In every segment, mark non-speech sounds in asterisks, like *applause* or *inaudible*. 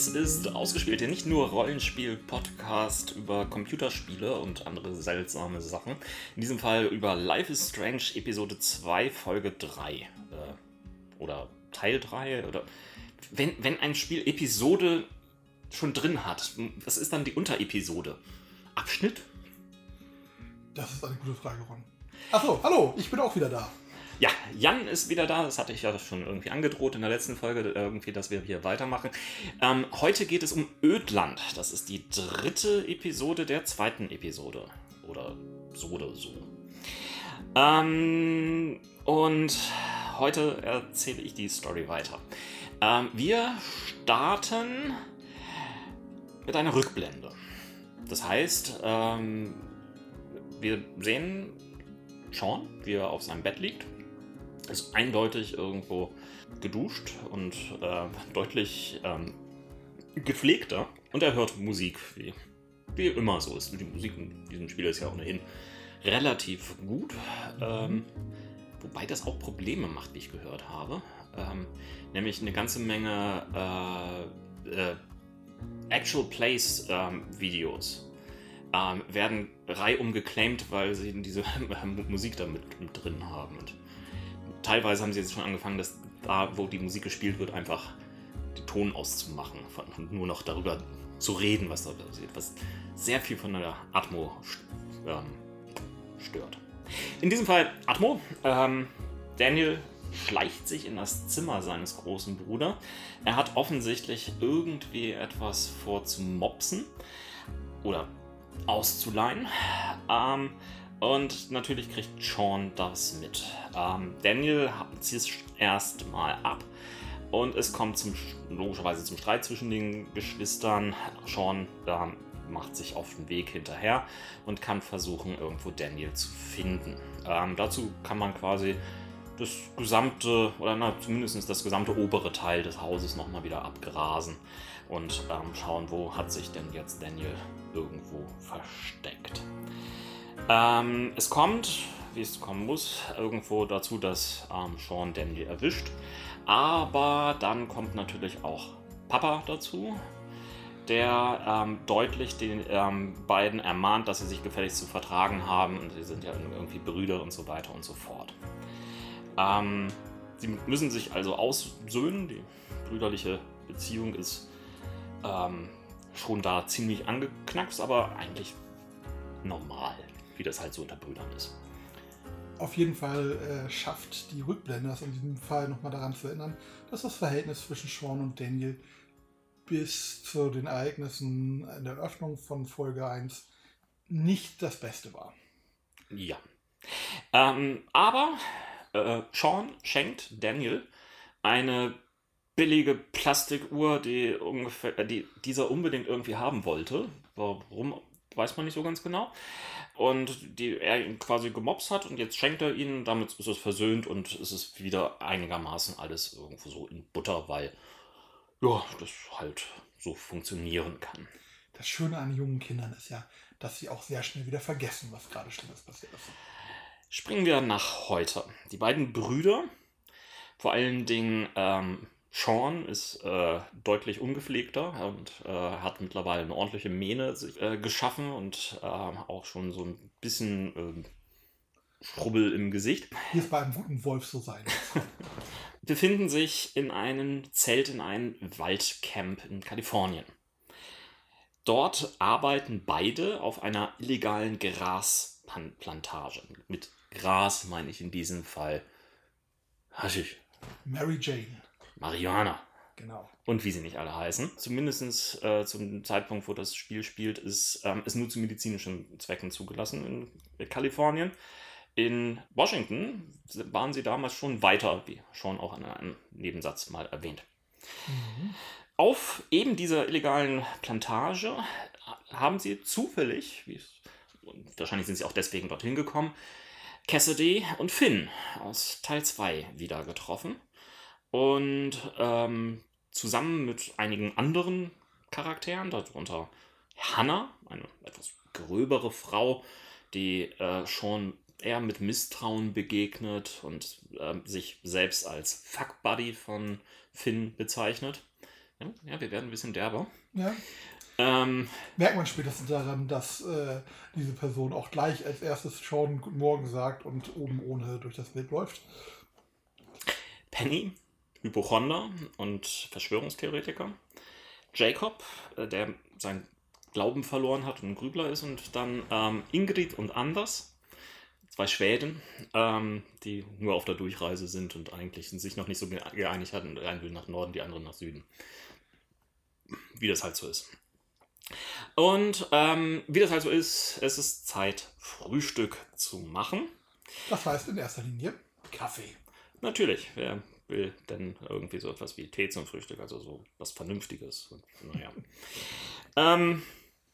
Dies ist ausgespielt, nicht nur Rollenspiel-Podcast über Computerspiele und andere seltsame Sachen. In diesem Fall über Life is Strange Episode 2, Folge 3. Äh, oder Teil 3. Oder wenn, wenn ein Spiel Episode schon drin hat, was ist dann die Unterepisode? Abschnitt? Das ist eine gute Frage, Ron. Achso, hallo, ich bin auch wieder da. Ja, Jan ist wieder da. Das hatte ich ja schon irgendwie angedroht in der letzten Folge, irgendwie, dass wir hier weitermachen. Ähm, heute geht es um Ödland. Das ist die dritte Episode der zweiten Episode. Oder so oder so. Ähm, und heute erzähle ich die Story weiter. Ähm, wir starten mit einer Rückblende. Das heißt, ähm, wir sehen Sean, wie er auf seinem Bett liegt ist eindeutig irgendwo geduscht und äh, deutlich ähm, gepflegter. Und er hört Musik, wie, wie immer so ist. Die Musik in diesem Spiel ist ja ohnehin relativ gut. Ähm, wobei das auch Probleme macht, wie ich gehört habe. Ähm, nämlich eine ganze Menge äh, äh, Actual Plays ähm, Videos ähm, werden reihum geclaimed, weil sie diese *laughs* Musik da mit, mit drin haben. Und teilweise haben sie jetzt schon angefangen, dass da, wo die Musik gespielt wird, einfach den Ton auszumachen und nur noch darüber zu reden, was da passiert, was sehr viel von der Atmo ähm, stört. In diesem Fall Atmo. Ähm, Daniel schleicht sich in das Zimmer seines großen Bruders. Er hat offensichtlich irgendwie etwas vor zu mopsen oder auszuleihen. Ähm, und natürlich kriegt Sean das mit. Ähm, Daniel zieht erst mal ab. Und es kommt zum, logischerweise zum Streit zwischen den Geschwistern. Sean ähm, macht sich auf den Weg hinterher und kann versuchen, irgendwo Daniel zu finden. Ähm, dazu kann man quasi das gesamte, oder na, zumindest das gesamte obere Teil des Hauses nochmal wieder abgrasen und ähm, schauen, wo hat sich denn jetzt Daniel irgendwo versteckt. Ähm, es kommt, wie es kommen muss, irgendwo dazu, dass ähm, Sean Dandy erwischt. Aber dann kommt natürlich auch Papa dazu, der ähm, deutlich den ähm, beiden ermahnt, dass sie sich gefälligst zu vertragen haben und sie sind ja irgendwie Brüder und so weiter und so fort. Ähm, sie müssen sich also aussöhnen, die brüderliche Beziehung ist ähm, schon da ziemlich angeknackst, aber eigentlich normal wie das halt so unter Brüdern ist. Auf jeden Fall äh, schafft die Rückblende das in diesem Fall nochmal daran zu erinnern, dass das Verhältnis zwischen Sean und Daniel bis zu den Ereignissen in der Öffnung von Folge 1 nicht das Beste war. Ja. Ähm, aber äh, Sean schenkt Daniel eine billige Plastikuhr, die, ungefähr, die dieser unbedingt irgendwie haben wollte. Warum, weiß man nicht so ganz genau und die er ihn quasi gemobst hat und jetzt schenkt er ihn, damit ist es versöhnt und es ist wieder einigermaßen alles irgendwo so in Butter, weil ja, das halt so funktionieren kann. Das Schöne an jungen Kindern ist ja, dass sie auch sehr schnell wieder vergessen, was gerade Schlimmes passiert ist. Springen wir nach heute. Die beiden Brüder, vor allen Dingen ähm, Sean ist äh, deutlich ungepflegter und äh, hat mittlerweile eine ordentliche Mähne äh, geschaffen und äh, auch schon so ein bisschen ähm, Schrubbel im Gesicht. Wie es bei einem guten Wolf so sein *laughs* Befinden sich in einem Zelt in einem Waldcamp in Kalifornien. Dort arbeiten beide auf einer illegalen Grasplantage. Mit Gras meine ich in diesem Fall Haschisch. Mary Jane. Marihuana. Genau. Und wie sie nicht alle heißen. Zumindest äh, zum Zeitpunkt, wo das Spiel spielt, ist ähm, es nur zu medizinischen Zwecken zugelassen in Kalifornien. In Washington waren sie damals schon weiter, wie schon auch in einem Nebensatz mal erwähnt. Mhm. Auf eben dieser illegalen Plantage haben sie zufällig, wahrscheinlich sind sie auch deswegen dorthin gekommen, Cassidy und Finn aus Teil 2 wieder getroffen und ähm, zusammen mit einigen anderen Charakteren, darunter Hannah, eine etwas gröbere Frau, die äh, schon eher mit Misstrauen begegnet und äh, sich selbst als Fuckbuddy von Finn bezeichnet. Ja, wir werden ein bisschen derber. Ja. Ähm, Merkt man spätestens daran, dass äh, diese Person auch gleich als erstes Sean Guten Morgen sagt und oben ohne durch das Bild läuft. Penny, Hypochonder und Verschwörungstheoretiker. Jacob, äh, der seinen Glauben verloren hat und ein Grübler ist. Und dann ähm, Ingrid und Anders, zwei Schweden, ähm, die nur auf der Durchreise sind und eigentlich sich noch nicht so ge- geeinigt hatten. Der eine will nach Norden, die andere nach Süden. Wie das halt so ist. Und ähm, wie das halt so ist, es ist Zeit, Frühstück zu machen. Das heißt in erster Linie Kaffee. Natürlich, wer will denn irgendwie so etwas wie Tee zum Frühstück, also so was Vernünftiges. Und, Naja. *laughs* ähm,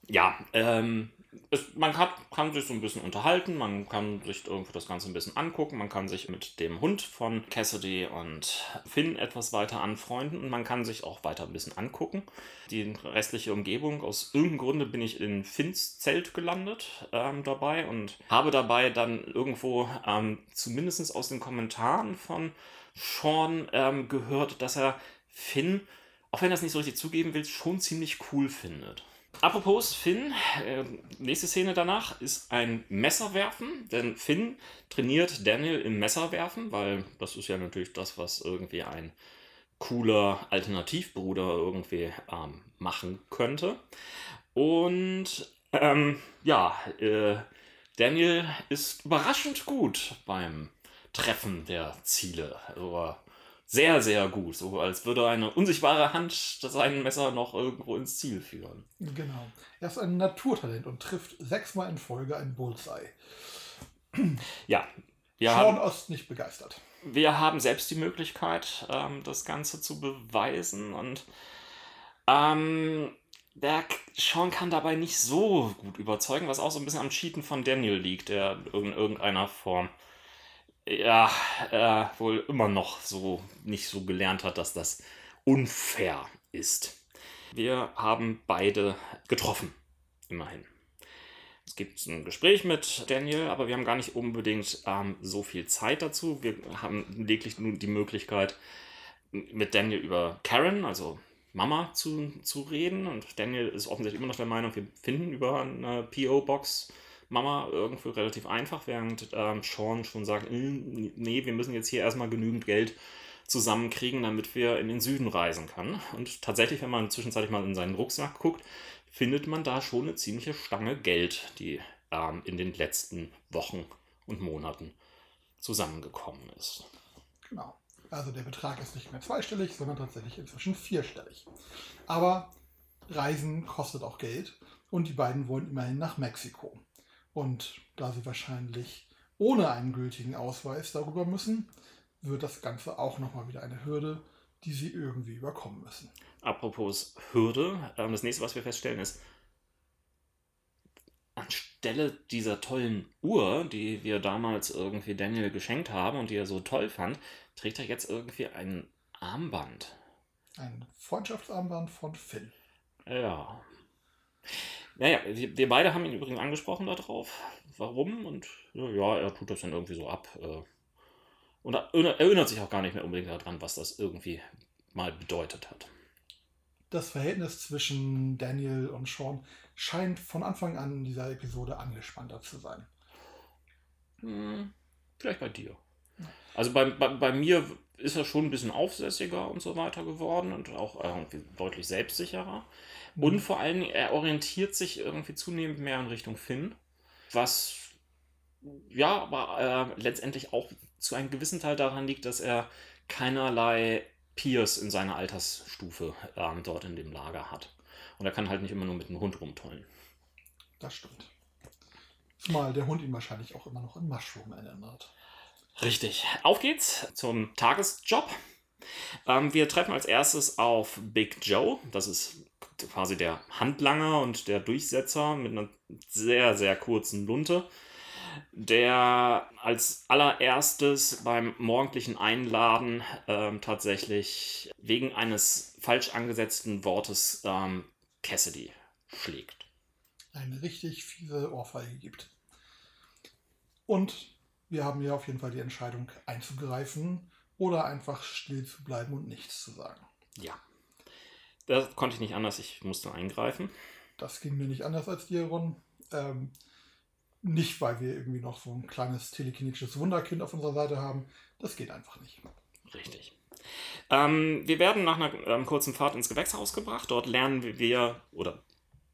ja, ähm, es, man hat, kann sich so ein bisschen unterhalten, man kann sich irgendwie das Ganze ein bisschen angucken, man kann sich mit dem Hund von Cassidy und Finn etwas weiter anfreunden und man kann sich auch weiter ein bisschen angucken. Die restliche Umgebung, aus irgendeinem Grunde bin ich in Finns Zelt gelandet ähm, dabei und habe dabei dann irgendwo ähm, zumindest aus den Kommentaren von Sean ähm, gehört, dass er Finn, auch wenn er es nicht so richtig zugeben will, schon ziemlich cool findet. Apropos Finn, äh, nächste Szene danach ist ein Messerwerfen, denn Finn trainiert Daniel im Messerwerfen, weil das ist ja natürlich das, was irgendwie ein cooler Alternativbruder irgendwie ähm, machen könnte. Und ähm, ja, äh, Daniel ist überraschend gut beim Treffen der Ziele. Also sehr, sehr gut. So als würde eine unsichtbare Hand sein Messer noch irgendwo ins Ziel führen. Genau. Er ist ein Naturtalent und trifft sechsmal in Folge ein Bullseye. Ja, wir Sean Ost nicht begeistert. wir haben selbst die Möglichkeit, ähm, das Ganze zu beweisen und ähm, der Sean kann dabei nicht so gut überzeugen, was auch so ein bisschen am Cheaten von Daniel liegt, der in irgendeiner Form ja, äh, wohl immer noch so nicht so gelernt hat, dass das unfair ist. Wir haben beide getroffen, immerhin. Es gibt ein Gespräch mit Daniel, aber wir haben gar nicht unbedingt ähm, so viel Zeit dazu. Wir haben lediglich nur die Möglichkeit, mit Daniel über Karen, also Mama, zu, zu reden. Und Daniel ist offensichtlich immer noch der Meinung, wir finden über eine PO-Box Mama irgendwie relativ einfach, während ähm, Sean schon sagt, "Mm, nee, wir müssen jetzt hier erstmal genügend Geld zusammenkriegen, damit wir in den Süden reisen können. Und tatsächlich, wenn man zwischenzeitlich mal in seinen Rucksack guckt, findet man da schon eine ziemliche Stange Geld, die ähm, in den letzten Wochen und Monaten zusammengekommen ist. Genau. Also der Betrag ist nicht mehr zweistellig, sondern tatsächlich inzwischen vierstellig. Aber Reisen kostet auch Geld und die beiden wollen immerhin nach Mexiko. Und da sie wahrscheinlich ohne einen gültigen Ausweis darüber müssen, wird das Ganze auch nochmal wieder eine Hürde, die sie irgendwie überkommen müssen. Apropos Hürde, ähm, das nächste, was wir feststellen, ist, anstelle dieser tollen Uhr, die wir damals irgendwie Daniel geschenkt haben und die er so toll fand, trägt er jetzt irgendwie ein Armband. Ein Freundschaftsarmband von Finn. Ja. Naja, wir, wir beide haben ihn übrigens angesprochen darauf. Warum? Und ja, er tut das dann irgendwie so ab. Äh, und er erinnert- erinnert sich auch gar nicht mehr unbedingt daran, was das irgendwie mal bedeutet hat. Das Verhältnis zwischen Daniel und Sean scheint von Anfang an in dieser Episode angespannter zu sein. Hm, vielleicht bei dir. Also bei, bei, bei mir ist er schon ein bisschen aufsässiger und so weiter geworden und auch irgendwie deutlich selbstsicherer. Und vor allen Dingen, er orientiert sich irgendwie zunehmend mehr in Richtung Finn, was ja, aber äh, letztendlich auch zu einem gewissen Teil daran liegt, dass er keinerlei Peers in seiner Altersstufe ähm, dort in dem Lager hat. Und er kann halt nicht immer nur mit dem Hund rumtollen. Das stimmt. Zumal der Hund ihn wahrscheinlich auch immer noch an Mushroom erinnert. Richtig. Auf geht's zum Tagesjob. Ähm, wir treffen als erstes auf Big Joe. Das ist quasi der Handlanger und der Durchsetzer mit einer sehr, sehr kurzen Lunte, der als allererstes beim morgendlichen Einladen ähm, tatsächlich wegen eines falsch angesetzten Wortes ähm, Cassidy schlägt. Eine richtig fiese Ohrfeige gibt. Und wir haben hier auf jeden Fall die Entscheidung einzugreifen oder einfach still zu bleiben und nichts zu sagen. Ja. Da konnte ich nicht anders, ich musste eingreifen. Das ging mir nicht anders als dir, Ron. Ähm, nicht, weil wir irgendwie noch so ein kleines telekinetisches Wunderkind auf unserer Seite haben. Das geht einfach nicht. Richtig. Ähm, wir werden nach einer ähm, kurzen Fahrt ins Gewächshaus gebracht. Dort lernen wir, oder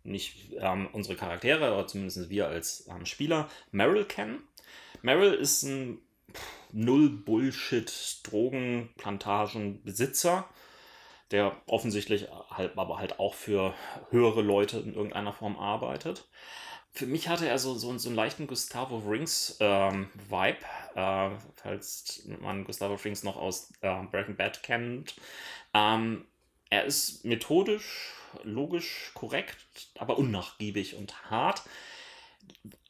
nicht ähm, unsere Charaktere, oder zumindest wir als ähm, Spieler, Meryl kennen. Meryl ist ein Null-Bullshit-Drogenplantagenbesitzer, der offensichtlich halt, aber halt auch für höhere Leute in irgendeiner Form arbeitet. Für mich hatte er so, so, so einen leichten Gustavo Rings ähm, Vibe, äh, falls man Gustavo Rings noch aus äh, Breaking Bad kennt. Ähm, er ist methodisch, logisch, korrekt, aber unnachgiebig und hart.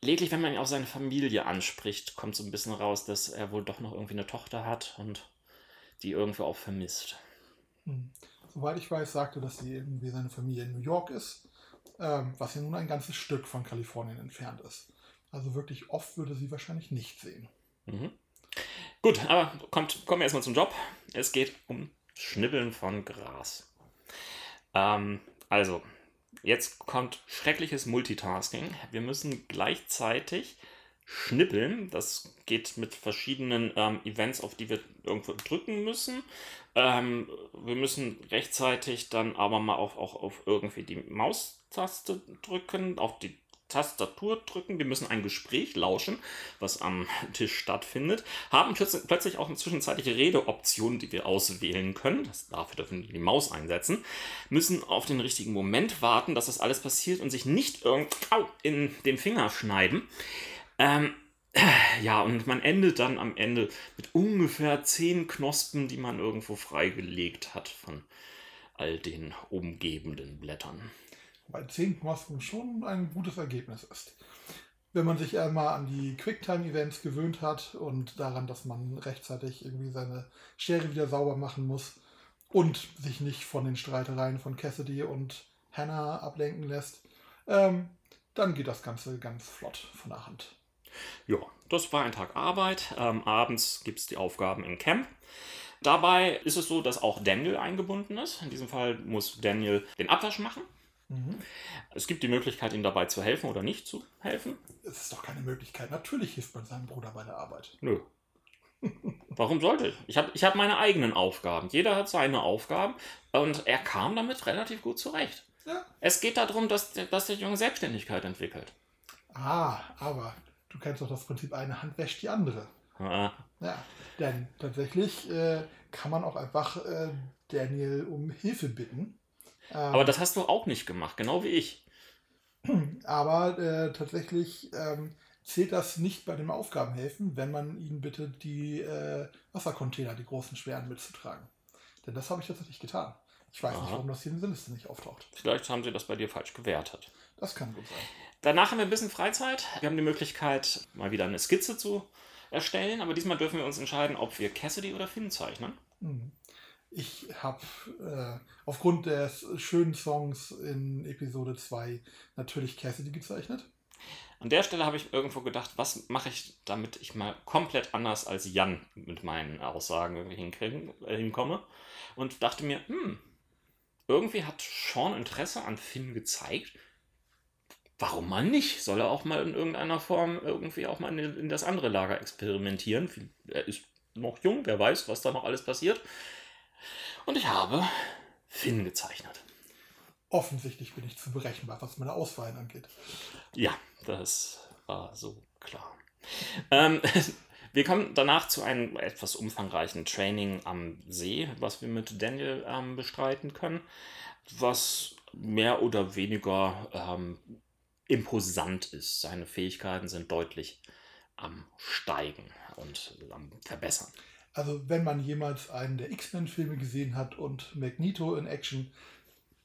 Lediglich, wenn man ihn auf seine Familie anspricht, kommt so ein bisschen raus, dass er wohl doch noch irgendwie eine Tochter hat und die irgendwo auch vermisst. Hm. Soweit ich weiß, sagte, dass sie irgendwie seine Familie in New York ist ähm, was ja nun ein ganzes Stück von Kalifornien entfernt ist. Also wirklich oft würde sie wahrscheinlich nicht sehen. Mhm. Gut, aber kommt, kommen wir erstmal zum Job. Es geht um Schnibbeln von Gras. Ähm, also, jetzt kommt schreckliches Multitasking. Wir müssen gleichzeitig schnippeln. Das geht mit verschiedenen ähm, Events, auf die wir irgendwo drücken müssen. Ähm, wir müssen rechtzeitig dann aber mal auch, auch auf irgendwie die Maustaste drücken, auf die Tastatur drücken. Wir müssen ein Gespräch lauschen, was am Tisch stattfindet. Haben plötzlich auch eine zwischenzeitliche Redeoption, die wir auswählen können. Das, dafür dürfen wir die Maus einsetzen. Müssen auf den richtigen Moment warten, dass das alles passiert und sich nicht irgendwo in den Finger schneiden. Ähm, ja, und man endet dann am Ende mit ungefähr zehn Knospen, die man irgendwo freigelegt hat von all den umgebenden Blättern. Weil zehn Knospen schon ein gutes Ergebnis ist. Wenn man sich einmal an die Quicktime-Events gewöhnt hat und daran, dass man rechtzeitig irgendwie seine Schere wieder sauber machen muss und sich nicht von den Streitereien von Cassidy und Hannah ablenken lässt, ähm, dann geht das Ganze ganz flott von der Hand. Ja, das war ein Tag Arbeit. Ähm, abends gibt es die Aufgaben im Camp. Dabei ist es so, dass auch Daniel eingebunden ist. In diesem Fall muss Daniel den Abwasch machen. Mhm. Es gibt die Möglichkeit, ihm dabei zu helfen oder nicht zu helfen. Es ist doch keine Möglichkeit. Natürlich hilft man seinem Bruder bei der Arbeit. Nö. *laughs* Warum sollte ich? Ich habe ich hab meine eigenen Aufgaben. Jeder hat seine Aufgaben und er kam damit relativ gut zurecht. Ja. Es geht darum, dass, dass der Junge Selbstständigkeit entwickelt. Ah, aber du kennst doch das Prinzip, eine Hand wäscht die andere. Ah. Ja, denn tatsächlich äh, kann man auch einfach äh, Daniel um Hilfe bitten. Ähm, aber das hast du auch nicht gemacht, genau wie ich. Aber äh, tatsächlich ähm, zählt das nicht bei dem Aufgabenhelfen, wenn man ihn bittet, die äh, Wassercontainer, die großen schweren mitzutragen. Denn das habe ich tatsächlich getan. Ich weiß Aha. nicht, warum das hier in der Liste nicht auftaucht. Vielleicht haben sie das bei dir falsch gewertet. Das kann gut sein. Danach haben wir ein bisschen Freizeit. Wir haben die Möglichkeit, mal wieder eine Skizze zu erstellen, aber diesmal dürfen wir uns entscheiden, ob wir Cassidy oder Finn zeichnen. Mhm. Ich habe äh, aufgrund des schönen Songs in Episode 2 natürlich Cassidy gezeichnet. An der Stelle habe ich irgendwo gedacht, was mache ich, damit ich mal komplett anders als Jan mit meinen Aussagen irgendwie äh, hinkomme. Und dachte mir, hm, irgendwie hat Sean Interesse an Finn gezeigt warum mal nicht? Soll er auch mal in irgendeiner Form irgendwie auch mal in, in das andere Lager experimentieren? Er ist noch jung, wer weiß, was da noch alles passiert. Und ich habe Finn gezeichnet. Offensichtlich bin ich zu berechenbar, was meine Auswahlen angeht. Ja, das war so klar. Ähm, *laughs* wir kommen danach zu einem etwas umfangreichen Training am See, was wir mit Daniel ähm, bestreiten können, was mehr oder weniger ähm, imposant ist. Seine Fähigkeiten sind deutlich am Steigen und am Verbessern. Also wenn man jemals einen der X-Men-Filme gesehen hat und Magneto in Action,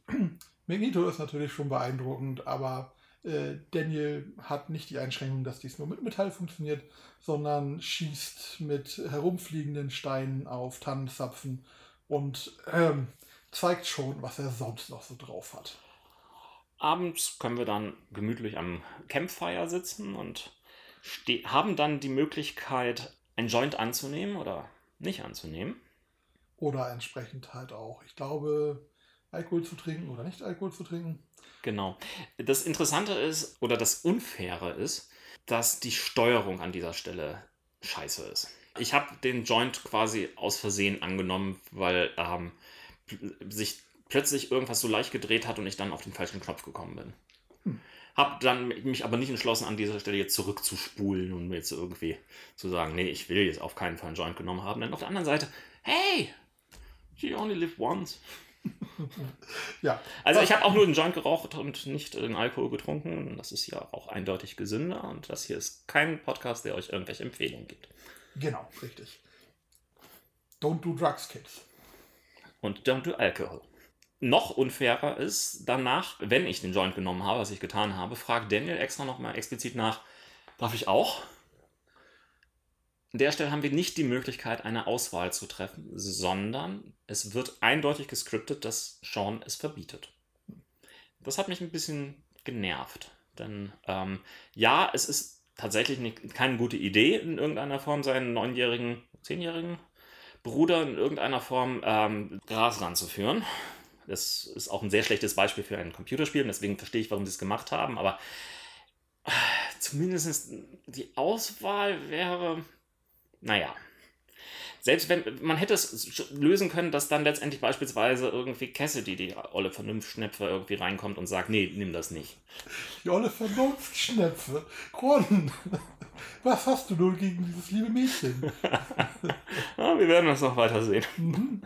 *clears throat* Magneto ist natürlich schon beeindruckend, aber äh, Daniel hat nicht die Einschränkung, dass dies nur mit Metall funktioniert, sondern schießt mit herumfliegenden Steinen auf Tannenzapfen und ähm, zeigt schon, was er sonst noch so drauf hat. Abends können wir dann gemütlich am Campfire sitzen und haben dann die Möglichkeit, ein Joint anzunehmen oder nicht anzunehmen. Oder entsprechend halt auch. Ich glaube, Alkohol zu trinken oder nicht Alkohol zu trinken. Genau. Das Interessante ist, oder das Unfaire ist, dass die Steuerung an dieser Stelle scheiße ist. Ich habe den Joint quasi aus Versehen angenommen, weil ähm, sich plötzlich irgendwas so leicht gedreht hat und ich dann auf den falschen Knopf gekommen bin. Hm. Hab dann mich aber nicht entschlossen, an dieser Stelle jetzt zurückzuspulen und jetzt irgendwie zu sagen, nee, ich will jetzt auf keinen Fall einen Joint genommen haben. Denn auf der anderen Seite, hey, you only live once. *laughs* ja. Also ich habe auch nur den Joint geraucht und nicht den Alkohol getrunken. Das ist ja auch eindeutig gesünder und das hier ist kein Podcast, der euch irgendwelche Empfehlungen gibt. Genau, richtig. Don't do drugs, kids. Und don't do alcohol. Noch unfairer ist danach, wenn ich den Joint genommen habe, was ich getan habe, fragt Daniel extra nochmal explizit nach, darf ich auch? An der Stelle haben wir nicht die Möglichkeit, eine Auswahl zu treffen, sondern es wird eindeutig gescriptet, dass Sean es verbietet. Das hat mich ein bisschen genervt. Denn ähm, ja, es ist tatsächlich nicht, keine gute Idee, in irgendeiner Form seinen neunjährigen, zehnjährigen Bruder in irgendeiner Form ähm, Gras ranzuführen. Das ist auch ein sehr schlechtes Beispiel für ein Computerspiel und deswegen verstehe ich, warum sie es gemacht haben, aber äh, zumindest die Auswahl wäre naja. Selbst wenn, man hätte es lösen können, dass dann letztendlich beispielsweise irgendwie Cassidy, die olle Vernunftschnepfe, irgendwie reinkommt und sagt, nee, nimm das nicht. Die olle Vernunftschnepfe. Ron, *laughs* was hast du nun gegen dieses liebe Mädchen? *laughs* ja, wir werden das noch weiter sehen. Mhm.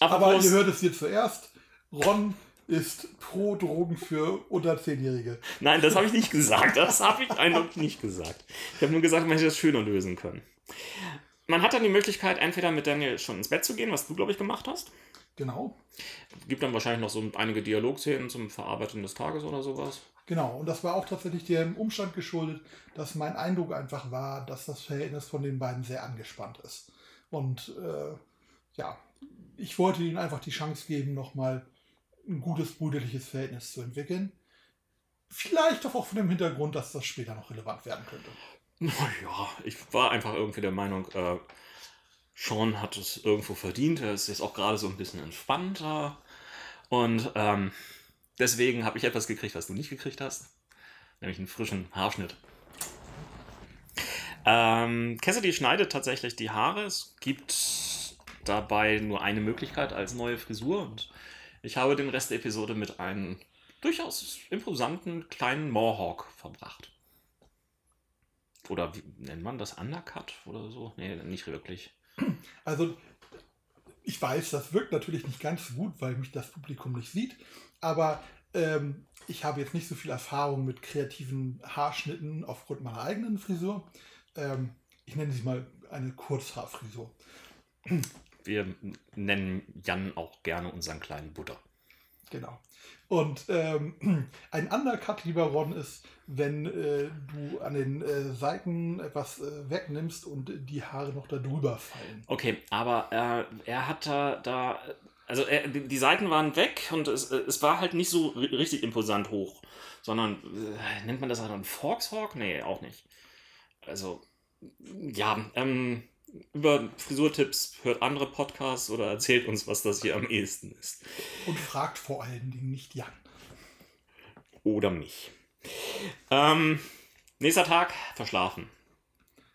Aber, Aber ihr hört es hier zuerst. Ron ist pro Drogen für unter 10-Jährige. Nein, das habe ich nicht gesagt. Das habe ich eindeutig nicht gesagt. Ich habe nur gesagt, man hätte das schöner lösen können. Man hat dann die Möglichkeit, entweder mit Daniel schon ins Bett zu gehen, was du, glaube ich, gemacht hast. Genau. Gibt dann wahrscheinlich noch so einige Dialogszenen zum Verarbeiten des Tages oder sowas. Genau, und das war auch tatsächlich dem Umstand geschuldet, dass mein Eindruck einfach war, dass das Verhältnis von den beiden sehr angespannt ist. Und äh, ja, ich wollte ihnen einfach die Chance geben, nochmal ein gutes brüderliches Verhältnis zu entwickeln. Vielleicht auch von dem Hintergrund, dass das später noch relevant werden könnte. Ja, ich war einfach irgendwie der Meinung, äh, Sean hat es irgendwo verdient. Er ist jetzt auch gerade so ein bisschen entspannter. Und ähm, deswegen habe ich etwas gekriegt, was du nicht gekriegt hast. Nämlich einen frischen Haarschnitt. Ähm, Cassidy schneidet tatsächlich die Haare. Es gibt dabei nur eine Möglichkeit als neue Frisur. Und ich habe den Rest der Episode mit einem durchaus imposanten kleinen Mohawk verbracht. Oder wie nennt man das? Undercut oder so? Nee, nicht wirklich. Also, ich weiß, das wirkt natürlich nicht ganz so gut, weil mich das Publikum nicht sieht. Aber ähm, ich habe jetzt nicht so viel Erfahrung mit kreativen Haarschnitten aufgrund meiner eigenen Frisur. Ähm, ich nenne sie mal eine Kurzhaarfrisur. Wir nennen Jan auch gerne unseren kleinen Butter. Genau. Und ähm, *clears throat* ein Undercut, lieber Ron, ist, wenn äh, du an den äh, Seiten etwas äh, wegnimmst und die Haare noch da drüber fallen. Okay, aber äh, er hat da, da also er, die Seiten waren weg und es, es war halt nicht so richtig imposant hoch, sondern äh, nennt man das dann Forkshawk? Nee, auch nicht. Also, ja, ähm, über Frisurtipps, hört andere Podcasts oder erzählt uns, was das hier am ehesten ist. Und fragt vor allen Dingen nicht Jan. Oder mich. Ähm, nächster Tag, verschlafen.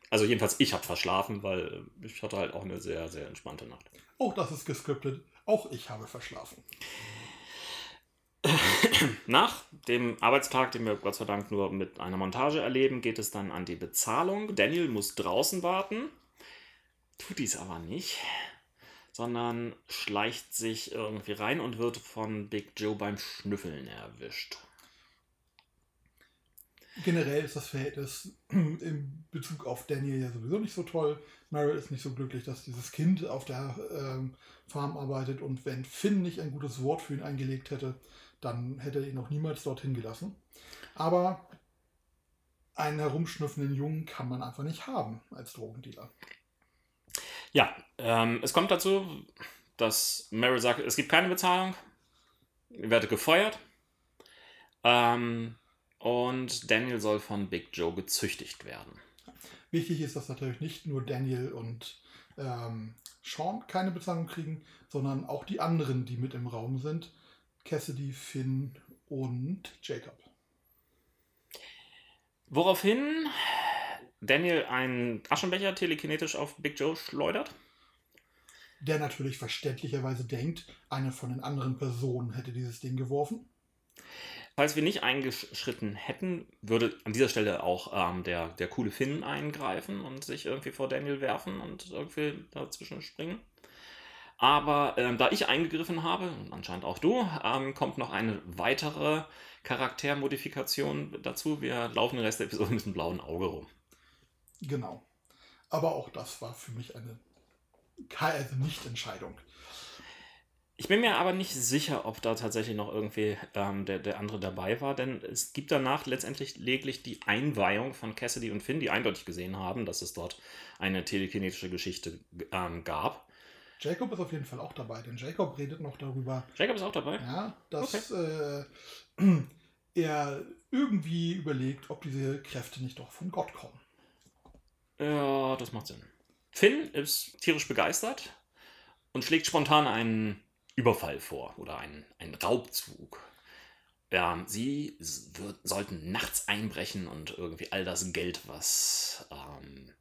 Also jedenfalls ich habe verschlafen, weil ich hatte halt auch eine sehr, sehr entspannte Nacht. Auch das ist gescriptet. Auch ich habe verschlafen. *clears throat* Nach dem Arbeitstag, den wir Gott sei Dank nur mit einer Montage erleben, geht es dann an die Bezahlung. Daniel muss draußen warten tut dies aber nicht, sondern schleicht sich irgendwie rein und wird von Big Joe beim Schnüffeln erwischt. Generell ist das Verhältnis *clears throat* in Bezug auf Daniel ja sowieso nicht so toll. Meryl ist nicht so glücklich, dass dieses Kind auf der ähm, Farm arbeitet und wenn Finn nicht ein gutes Wort für ihn eingelegt hätte, dann hätte er ihn noch niemals dorthin gelassen. Aber einen herumschnüffenden Jungen kann man einfach nicht haben als Drogendealer. Ja, ähm, es kommt dazu, dass Meryl sagt, es gibt keine Bezahlung, ihr werdet gefeuert. Ähm, und Daniel soll von Big Joe gezüchtigt werden. Wichtig ist, dass natürlich nicht nur Daniel und ähm, Sean keine Bezahlung kriegen, sondern auch die anderen, die mit im Raum sind. Cassidy, Finn und Jacob. Woraufhin Daniel einen Aschenbecher telekinetisch auf Big Joe schleudert. Der natürlich verständlicherweise denkt, eine von den anderen Personen hätte dieses Ding geworfen. Falls wir nicht eingeschritten hätten, würde an dieser Stelle auch ähm, der, der coole Finn eingreifen und sich irgendwie vor Daniel werfen und irgendwie dazwischen springen. Aber ähm, da ich eingegriffen habe, und anscheinend auch du, ähm, kommt noch eine weitere Charaktermodifikation dazu. Wir laufen den Rest der Episode mit einem blauen Auge rum. Genau. Aber auch das war für mich eine also Nicht-Entscheidung. Ich bin mir aber nicht sicher, ob da tatsächlich noch irgendwie ähm, der, der andere dabei war, denn es gibt danach letztendlich lediglich die Einweihung von Cassidy und Finn, die eindeutig gesehen haben, dass es dort eine telekinetische Geschichte ähm, gab. Jacob ist auf jeden Fall auch dabei, denn Jacob redet noch darüber. Jacob ist auch dabei? Ja, dass okay. äh, *clears throat* er irgendwie überlegt, ob diese Kräfte nicht doch von Gott kommen. Ja, das macht Sinn. Finn ist tierisch begeistert und schlägt spontan einen Überfall vor oder einen, einen Raubzug. Ja, sie wird, sollten nachts einbrechen und irgendwie all das Geld, was ähm,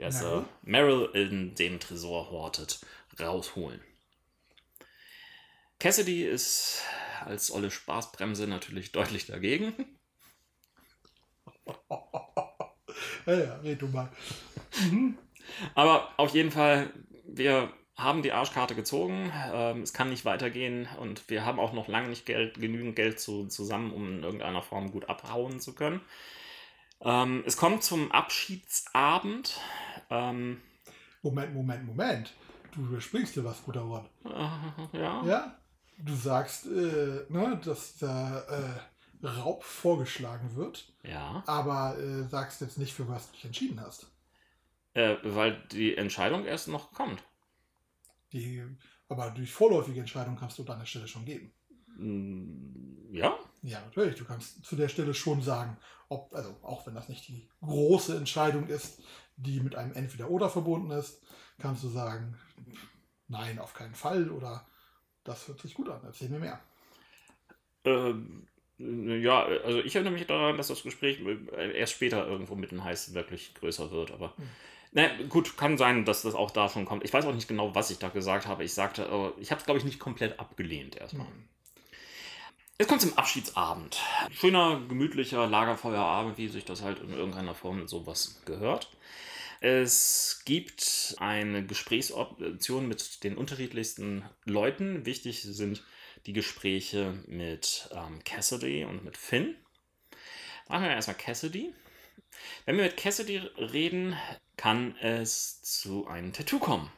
heißt Meryl? Meryl in dem Tresor hortet, rausholen. Cassidy ist als olle Spaßbremse natürlich *laughs* deutlich dagegen. *laughs* ja, ja, red du mal. Mhm. Aber auf jeden Fall, wir haben die Arschkarte gezogen. Ähm, es kann nicht weitergehen und wir haben auch noch lange nicht Geld, genügend Geld zu, zusammen, um in irgendeiner Form gut abhauen zu können. Ähm, es kommt zum Abschiedsabend. Ähm, Moment, Moment, Moment. Du überspringst dir was, guter Ron. Äh, ja. Ja? Du sagst, äh, ne, dass da äh, Raub vorgeschlagen wird. Ja. Aber äh, sagst jetzt nicht, für was du dich entschieden hast. Äh, weil die Entscheidung erst noch kommt. Die, aber durch vorläufige Entscheidung kannst du deine Stelle schon geben. Mm, ja? Ja, natürlich. Du kannst zu der Stelle schon sagen, ob, also auch wenn das nicht die große Entscheidung ist, die mit einem Entweder-Oder verbunden ist, kannst du sagen, nein, auf keinen Fall oder das hört sich gut an, erzähl mir mehr. Ähm, ja, also ich erinnere mich daran, dass das Gespräch erst später irgendwo mitten heißt wirklich größer wird, aber. Hm. Na gut, kann sein, dass das auch da schon kommt. Ich weiß auch nicht genau, was ich da gesagt habe. Ich sagte, äh, ich habe es, glaube ich, nicht komplett abgelehnt erstmal. Mhm. Jetzt kommt es im Abschiedsabend. Schöner, gemütlicher Lagerfeuerabend, wie sich das halt in irgendeiner Form sowas gehört. Es gibt eine Gesprächsoption mit den unterschiedlichsten Leuten. Wichtig sind die Gespräche mit ähm, Cassidy und mit Finn. Machen wir erstmal Cassidy. Wenn wir mit Cassidy reden, kann es zu einem Tattoo kommen.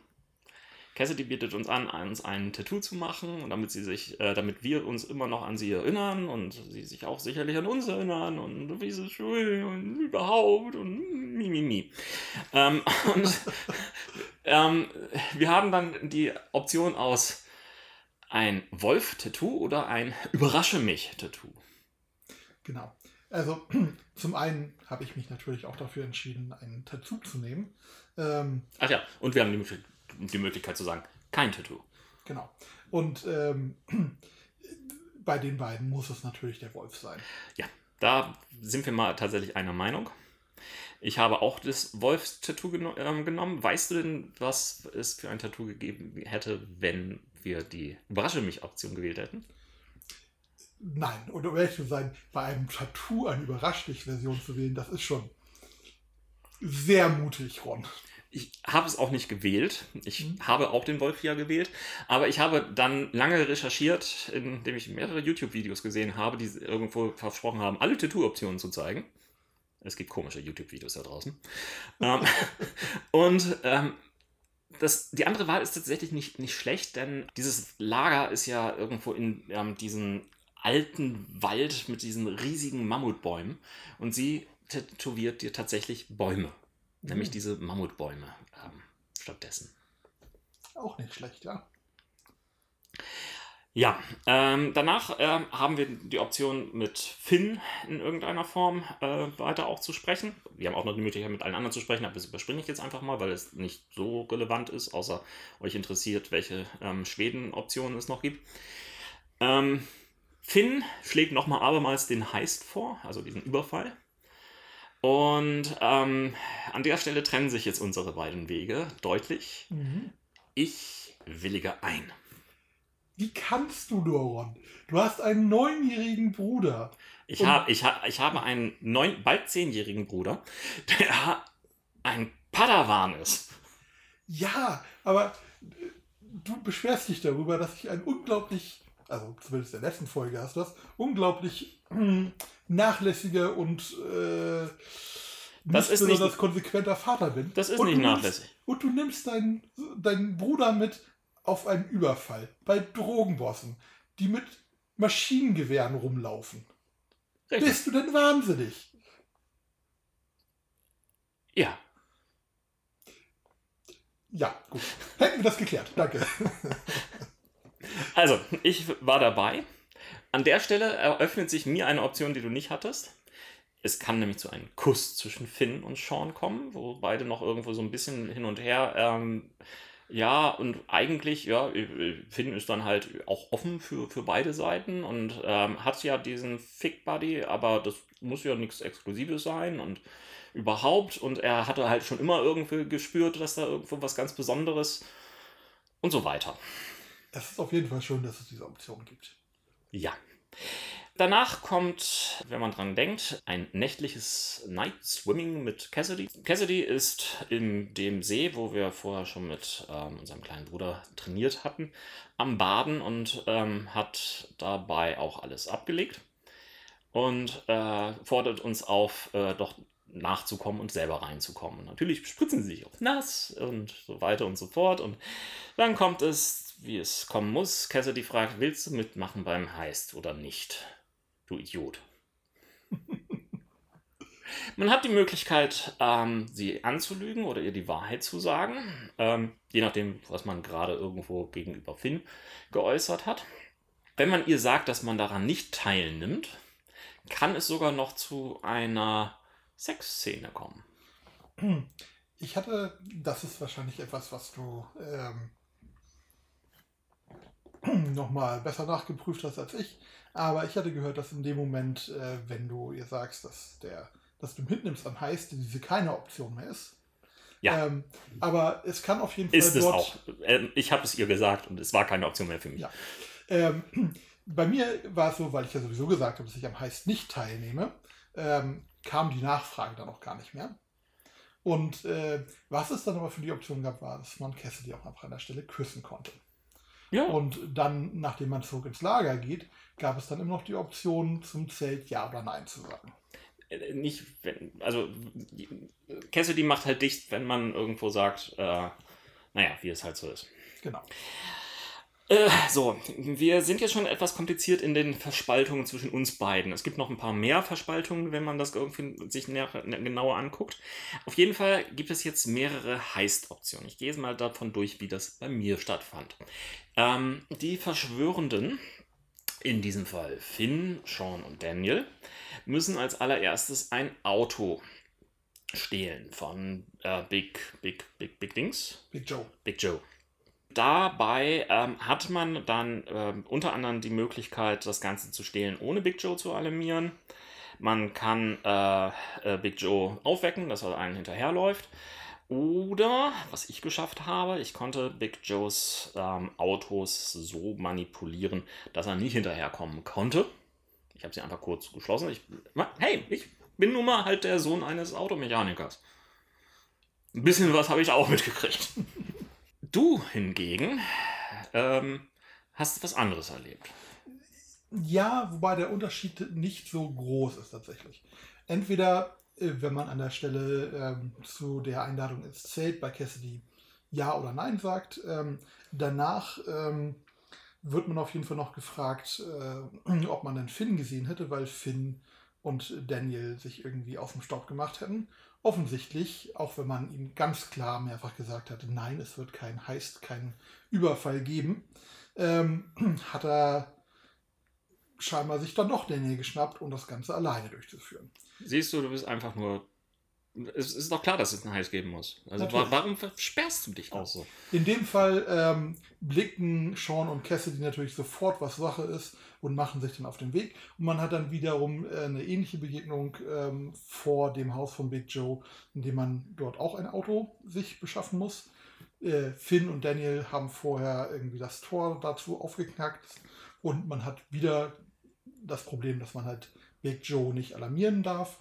Cassidy bietet uns an, uns ein Tattoo zu machen, damit sie sich, äh, damit wir uns immer noch an sie erinnern und sie sich auch sicherlich an uns erinnern und wie sie schön und überhaupt und mi, mi, mi. Ähm, *laughs* und ähm, wir haben dann die Option aus ein Wolf-Tattoo oder ein *laughs* Überrasche mich-Tattoo. Genau. Also *clears throat* zum einen habe ich mich natürlich auch dafür entschieden, ein Tattoo zu nehmen. Ähm, Ach ja, und wir haben die, die, Möglichkeit zu sagen, kein Tattoo. Genau. Und ähm, *clears throat* bei den beiden muss es natürlich der Wolf sein. Ja, da sind wir mal tatsächlich einer Meinung. Ich habe auch das Wolfs-Tattoo geno äh, genommen. Weißt du denn, was es für ein Tattoo gegeben hätte, wenn wir die Überrasche mich-Option gewählt hätten? Nein, und um ehrlich zu sein, bei einem Tattoo eine Überrasch-dich-Version zu wählen, das ist schon sehr mutig, Ron. Ich habe es auch nicht gewählt. Ich mhm. habe auch den Wolf ja gewählt. Aber ich habe dann lange recherchiert, indem ich mehrere YouTube-Videos gesehen habe, die irgendwo versprochen haben, alle Tattoo-Optionen zu zeigen. Es gibt komische YouTube-Videos da draußen. ähm, *laughs* und ähm, das, die andere Wahl ist tatsächlich nicht, nicht schlecht, denn dieses Lager ist ja irgendwo in ähm, diesen alten Wald mit diesen riesigen Mammutbäumen und sie tätowiert dir tatsächlich Bäume, mhm. nämlich diese Mammutbäume ähm, stattdessen. Auch nicht schlecht, ja. Ja, ähm, danach ähm, haben wir die Option mit Finn in irgendeiner Form äh, weiter auch zu sprechen. Wir haben auch noch die Möglichkeit mit allen anderen zu sprechen, aber das überspringe ich jetzt einfach mal, weil es nicht so relevant ist, außer euch interessiert, welche ähm, Schweden-Optionen es noch gibt. Ähm, Finn schlägt nochmal abermals den Heist vor, also diesen Überfall. Und ähm, an der Stelle trennen sich jetzt unsere beiden Wege deutlich. Mhm. Ich willige ein. Wie kannst du, Doron? Du hast einen neunjährigen Bruder. Ich, hab, ich, hab, ich habe einen neun, bald zehnjährigen Bruder, der ein Padawan ist. Ja, aber äh, du beschwerst dich darüber, dass ich ein unglaublich, also zumindest in der letzten Folge hast du das, unglaublich hm, nachlässiger und äh, Das ist besonders nicht- konsequenter Vater bin. Das ist Und nicht du nimmst- nachlässig. Und du nimmst deinen, deinen Bruder mit auf einen Überfall bei Drogenbossen, die mit Maschinengewehren rumlaufen. Richtig. Bist du denn wahnsinnig? Ja. Ja, gut. Hätten wir das geklärt. Danke. Also, ich war dabei. An der Stelle eröffnet sich mir eine Option, die du nicht hattest. Es kann nämlich zu einem Kuss zwischen Finn und Sean kommen, wo beide noch irgendwo so ein bisschen hin und her. Ähm, ja, und eigentlich, ja, Finn ist dann halt auch offen für, für beide Seiten und ähm, hat ja diesen Fick-Buddy, aber das muss ja nichts Exklusives sein und überhaupt. Und er hatte halt schon immer irgendwie gespürt, dass da irgendwo was ganz Besonderes und so weiter. Es ist auf jeden Fall schön, dass es diese Option gibt. Ja. Danach kommt, wenn man dran denkt, ein nächtliches Night Swimming mit Cassidy. Cassidy ist in dem See, wo wir vorher schon mit ähm, unserem kleinen Bruder trainiert hatten, am Baden und ähm, hat dabei auch alles abgelegt und äh, fordert uns auf, äh, doch nachzukommen und selber reinzukommen. Natürlich spritzen sie sich auf nass und so weiter und so fort. Und dann kommt es, wie es kommen muss. Cassidy fragt, willst du mitmachen beim Heist oder nicht? Du Idiot. Man hat die Möglichkeit, ähm, sie anzulügen oder ihr die Wahrheit zu sagen, ähm, je nachdem, was man gerade irgendwo gegenüber Finn geäußert hat. Wenn man ihr sagt, dass man daran nicht teilnimmt, kann es sogar noch zu einer Sexszene kommen. Ich hatte, das ist wahrscheinlich etwas, was du ähm, *clears throat* nochmal besser nachgeprüft hast als ich, aber ich hatte gehört, dass in dem Moment, äh, wenn du ihr sagst, dass, der, dass du mitnimmst an heißt, diese keine Option mehr ist. Ja. Ähm, aber es kann auf jeden Fall Ist es auch. Ähm, ich habe es ihr gesagt und es war keine Option mehr für mich. Ja. Ähm, *clears throat* bei mir war es so, weil ich ja sowieso gesagt habe, dass ich am Heist nicht teilnehme, ähm, kam die Nachfrage dann auch gar nicht mehr. Und äh, was es dann aber für die Option gab, war, dass man Cassidy auch nach einer Stelle küssen konnte. Ja. Und dann, nachdem man zurück ins Lager geht, gab es dann immer noch die Option, zum Zelt Ja oder Nein zu sagen. Äh, nicht, wenn, also Cassidy macht halt dicht, wenn man irgendwo sagt, äh, naja, wie es halt so ist. Genau. Äh, so, wir sind jetzt schon etwas kompliziert in den Verspaltungen zwischen uns beiden. Es gibt noch ein paar mehr Verspaltungen, wenn man das irgendwie sich näher, ne- genauer anguckt. Auf jeden Fall gibt es jetzt mehrere Heist-Optionen. Ich gehe jetzt mal davon durch, wie das bei mir stattfand. Ähm, die Verschwörenden, in diesem Fall Finn, Sean und Daniel, müssen als allererstes ein Auto stehlen von äh, Big, Big, Big, Big Dings. Big Joe. Big Joe. Dabei ähm, hat man dann ähm, unter anderem die Möglichkeit, das Ganze zu stehlen, ohne Big Joe zu alarmieren. Man kann äh, äh, Big Joe aufwecken, dass er einen hinterherläuft. Oder, was ich geschafft habe, ich konnte Big Joes ähm, Autos so manipulieren, dass er nicht hinterherkommen konnte. Ich habe sie einfach kurz geschlossen. Ich, hey, ich bin nun mal halt der Sohn eines Automechanikers. Ein bisschen was habe ich auch mitgekriegt. *laughs* Du hingegen ähm, hast was anderes erlebt. Ja, wobei der Unterschied nicht so groß ist tatsächlich. Entweder, äh, wenn man an der Stelle ähm, zu der Einladung ins Zelt bei Cassidy Ja oder Nein sagt, ähm, danach ähm, wird man auf jeden Fall noch gefragt, äh, ob man denn Finn gesehen hätte, weil Finn und Daniel sich irgendwie aus dem Staub gemacht hätten. Offensichtlich, auch wenn man ihm ganz klar mehrfach gesagt hatte, nein, es wird kein Heist, keinen Überfall geben, ähm, *clears throat* hat er scheinbar sich dann doch Daniel geschnappt, um das Ganze alleine durchzuführen. Siehst du, du bist einfach nur. Es ist doch klar, dass es einen Heist geben muss. Also Natürlich. warum versperrst du dich auch so? In dem Fall ähm, blicken Sean und Cassidy natürlich sofort, was Sache ist und machen sich dann auf den Weg. Und man hat dann wiederum äh, eine ähnliche Begegnung ähm, vor dem Haus von Big Joe, in dem man dort auch ein Auto sich beschaffen muss. Äh, Finn und Daniel haben vorher irgendwie das Tor dazu aufgeknackt und man hat wieder das Problem, dass man halt Big Joe nicht alarmieren darf.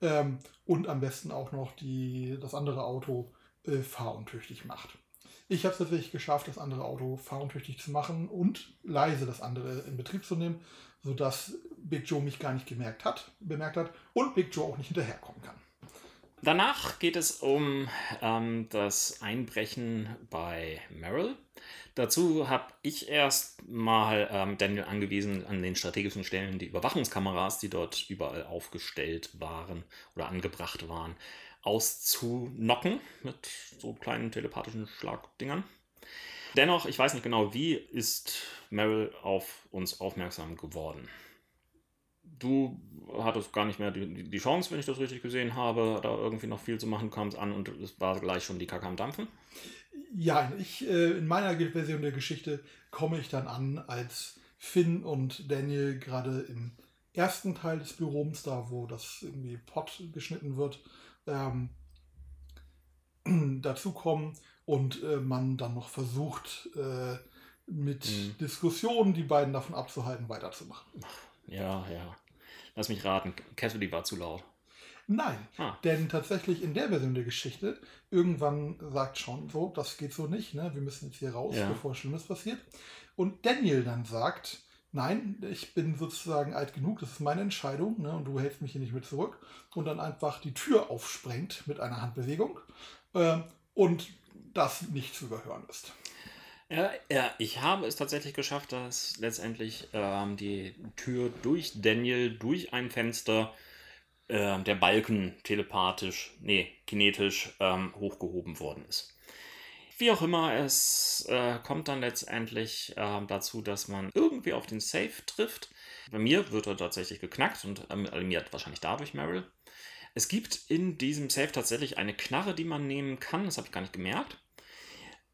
Ähm, und am besten auch noch die, das andere Auto äh, fahruntüchtig macht. Ich habe es tatsächlich geschafft, das andere Auto fahruntüchtig zu machen und leise das andere in Betrieb zu nehmen, sodass Big Joe mich gar nicht gemerkt hat, bemerkt hat und Big Joe auch nicht hinterherkommen kann. Danach geht es um ähm, das Einbrechen bei Merrill. Dazu habe ich erst mal ähm, Daniel angewiesen, an den strategischen Stellen die Überwachungskameras, die dort überall aufgestellt waren oder angebracht waren, auszunocken mit so kleinen telepathischen Schlagdingern. Dennoch, ich weiß nicht genau, wie ist Merrill auf uns aufmerksam geworden. Du hattest gar nicht mehr die, die Chance, wenn ich das richtig gesehen habe, da irgendwie noch viel zu machen, kam es an und es war gleich schon die Kacke am Dampfen. Ja, ich, äh, in meiner Version der Geschichte komme ich dann an, als Finn und Daniel gerade im ersten Teil des Büros, da wo das irgendwie Pot geschnitten wird, ähm, *clears throat* dazukommen und äh, man dann noch versucht, äh, mit Mhm. Diskussionen die beiden davon abzuhalten, weiterzumachen. Ja, ja. Lass mich raten, Cassidy war zu laut. Nein, Ah. denn tatsächlich in der Version der Geschichte, irgendwann sagt schon so, das geht so nicht, ne? wir müssen jetzt hier raus, Ja. bevor Schlimmes passiert. Und Daniel dann sagt, nein, ich bin sozusagen alt genug, das ist meine Entscheidung ne? und du hältst mich hier nicht mit zurück. Und dann einfach die Tür aufsprengt mit einer Handbewegung ähm, und das nicht zu überhören ist. Ja, ja, ich habe es tatsächlich geschafft, dass letztendlich ähm, die Tür durch Daniel, durch ein Fenster, ähm, der Balken telepathisch, nee, kinetisch ähm, hochgehoben worden ist. Wie auch immer, es äh, kommt dann letztendlich ähm, dazu, dass man irgendwie auf den Safe trifft. Bei mir wird er tatsächlich geknackt und ähm, alarmiert wahrscheinlich dadurch Meryl. Es gibt in diesem Safe tatsächlich eine Knarre, die man nehmen kann. Das habe ich gar nicht gemerkt.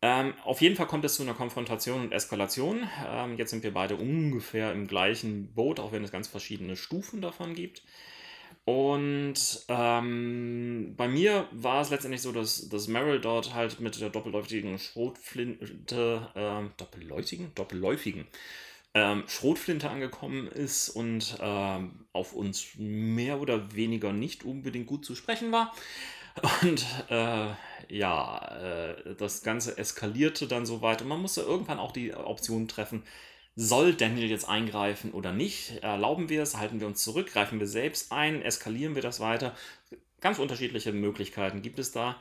Ähm, auf jeden Fall kommt es zu einer Konfrontation und Eskalation. Ähm, jetzt sind wir beide ungefähr im gleichen Boot, auch wenn es ganz verschiedene Stufen davon gibt. Und ähm, bei mir war es letztendlich so, dass, dass Meryl dort halt mit der doppelläufigen Schrotflinte, ähm, doppelläufigen? Doppelläufigen ähm, Schrotflinte angekommen ist und ähm, auf uns mehr oder weniger nicht unbedingt gut zu sprechen war. Und äh, ja, äh, das Ganze eskalierte dann so weit und man musste irgendwann auch die Option treffen, soll Daniel jetzt eingreifen oder nicht? Erlauben wir es? Halten wir uns zurück? Greifen wir selbst ein? Eskalieren wir das weiter? Ganz unterschiedliche Möglichkeiten gibt es da.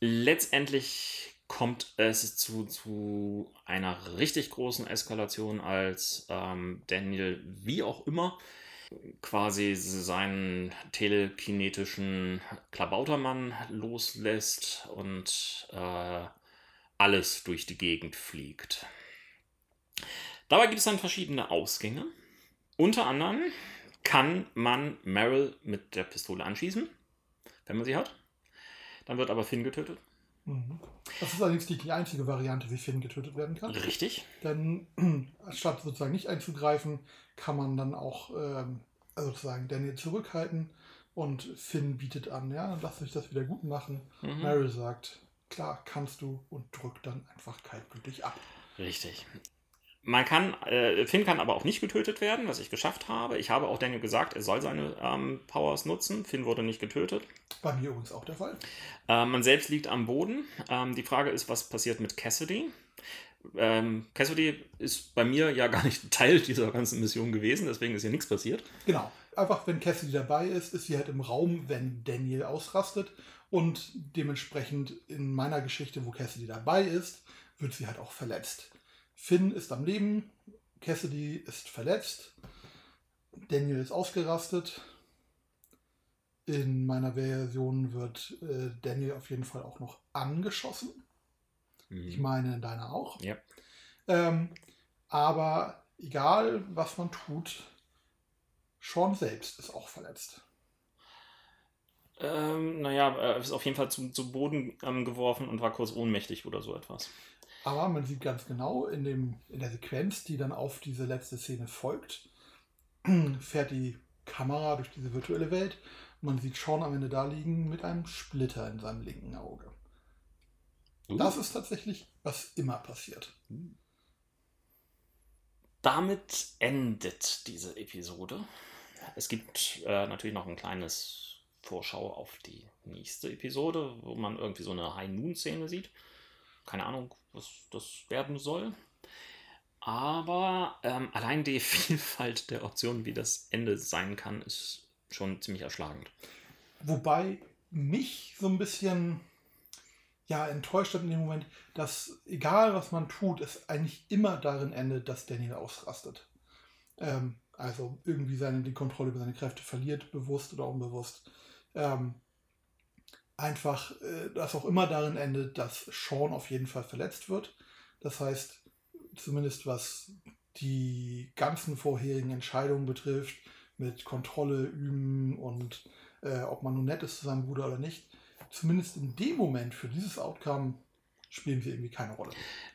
Letztendlich kommt es zu, zu einer richtig großen Eskalation, als ähm, Daniel, wie auch immer, quasi seinen telekinetischen Klabautermann loslässt und äh, alles durch die Gegend fliegt. Dabei gibt es dann verschiedene Ausgänge. Unter anderem kann man Meryl mit der Pistole anschießen, wenn man sie hat. Dann wird aber Finn getötet. Mhm. Das ist allerdings nicht die einzige Variante, wie Finn getötet werden kann. Richtig. Denn *clears throat* statt sozusagen nicht einzugreifen, kann man dann auch ähm, also sozusagen Daniel zurückhalten und Finn bietet an, ja, dann lass dich das wieder gut machen. Mhm. Meryl sagt, klar, kannst du und drückt dann einfach kaltblütig ab. Richtig. Man kann, äh, Finn kann aber auch nicht getötet werden, was ich geschafft habe. Ich habe auch Daniel gesagt, er soll seine ähm, Powers nutzen. Finn wurde nicht getötet. Bei mir übrigens auch der Fall. Ähm, man selbst liegt am Boden. Ähm, die Frage ist, was passiert mit Cassidy? Ähm, Cassidy ist bei mir ja gar nicht *laughs* Teil dieser ganzen Mission gewesen, deswegen ist hier nichts passiert. Genau. Einfach, wenn Cassidy dabei ist, ist sie halt im Raum, wenn Daniel ausrastet. Und dementsprechend in meiner Geschichte, wo Cassidy dabei ist, wird sie halt auch verletzt. Finn ist am Leben, Cassidy ist verletzt, Daniel ist ausgerastet. In meiner Version wird äh, Daniel auf jeden Fall auch noch angeschossen. Mhm. Ich meine, in deiner auch. Ja. Ähm, aber egal, was man tut, Sean selbst ist auch verletzt. Ähm, naja, er ist auf jeden Fall zu, zu Boden ähm, geworfen und war kurz ohnmächtig oder so etwas. Aber man sieht ganz genau in, dem, in der Sequenz, die dann auf diese letzte Szene folgt, *clears throat* fährt die Kamera durch diese virtuelle Welt. Man sieht Sean am Ende da liegen mit einem Splitter in seinem linken Auge. Uh. Das ist tatsächlich, was immer passiert. Damit endet diese Episode. Es gibt äh, natürlich noch ein kleines Vorschau auf die nächste Episode, wo man irgendwie so eine High Noon-Szene sieht. Keine Ahnung, was das werden soll. Aber ähm, allein die *laughs* Vielfalt der Optionen, wie das Ende sein kann, ist schon ziemlich erschlagend. Wobei mich so ein bisschen ja, enttäuscht hat in dem Moment, dass egal was man tut, es eigentlich immer darin endet, dass Daniel ausrastet. Ähm, also irgendwie seine, die Kontrolle über seine Kräfte verliert, bewusst oder unbewusst. Ähm, einfach, äh, dass auch immer darin endet, dass Sean auf jeden Fall verletzt wird. Das heißt, zumindest was die ganzen vorherigen Entscheidungen betrifft, mit Kontrolle üben und äh, ob man nun nett ist zu seinem Bruder oder nicht, zumindest in dem Moment für dieses Outcome spielen sie irgendwie keine Rolle.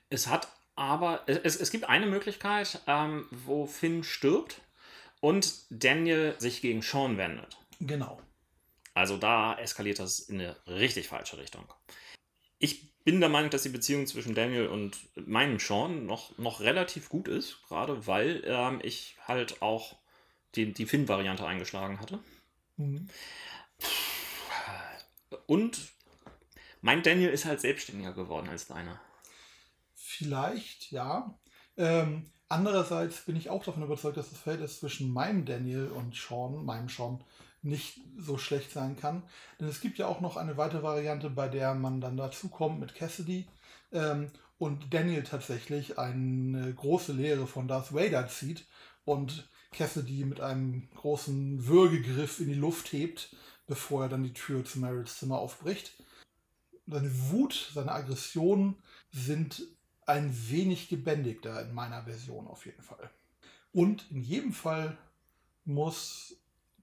Es hat aber, es, es gibt eine Möglichkeit, ähm, wo Finn stirbt und Daniel sich gegen Sean wendet. Genau. Also da eskaliert das in eine richtig falsche Richtung. Ich bin der Meinung, dass die Beziehung zwischen Daniel und meinem Sean noch, noch relativ gut ist, gerade weil ähm, ich halt auch die, die Finn-Variante eingeschlagen hatte. Mhm. Und mein Daniel ist halt selbstständiger geworden als deiner. Vielleicht, ja. Ähm, andererseits bin ich auch davon überzeugt, dass das Verhältnis zwischen meinem Daniel und Sean, meinem Sean, nicht so schlecht sein kann. Denn es gibt ja auch noch eine weitere Variante, bei der man dann dazu kommt mit Cassidy ähm, und Daniel tatsächlich eine große Lehre von Darth Vader zieht und Cassidy mit einem großen Würgegriff in die Luft hebt, bevor er dann die Tür zu Meryls Zimmer aufbricht. Seine Wut, seine Aggression sind ein wenig gebändigter in meiner Version auf jeden Fall. Und in jedem Fall muss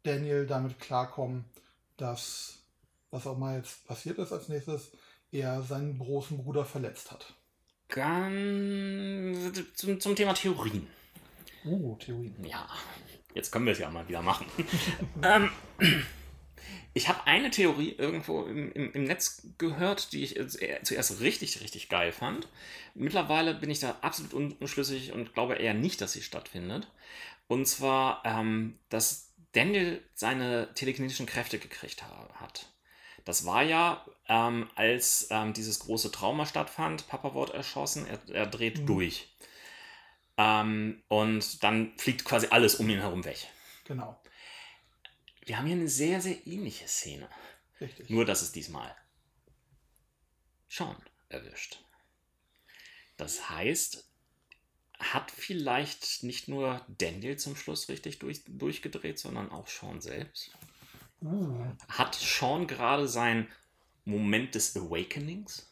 Daniel damit klarkommen, dass, was auch mal jetzt passiert ist als nächstes, er seinen großen Bruder verletzt hat. Ganz zum, zum Thema Theorien. Uh, Theorien. Ja, jetzt können wir es ja mal wieder machen. *laughs* ähm, ich habe eine Theorie irgendwo im, im, im, Netz gehört, die ich zuerst richtig, richtig geil fand. Mittlerweile bin ich da absolut unschlüssig und glaube eher nicht, dass sie stattfindet. Und zwar, ähm, dass Daniel seine telekinetischen Kräfte gekriegt ha hat. Das war ja, ähm, als ähm, dieses große Trauma stattfand, Papa wurde erschossen, er, er dreht mhm. durch. Ähm, und dann fliegt quasi alles um ihn herum weg. Genau. Wir haben hier eine sehr, sehr ähnliche Szene. Richtig. Nur, dass es diesmal Sean erwischt. Das heißt, hat vielleicht nicht nur Daniel zum Schluss richtig durch, durchgedreht, sondern auch Sean selbst? Uh. Hat Sean gerade sein Moment des Awakenings?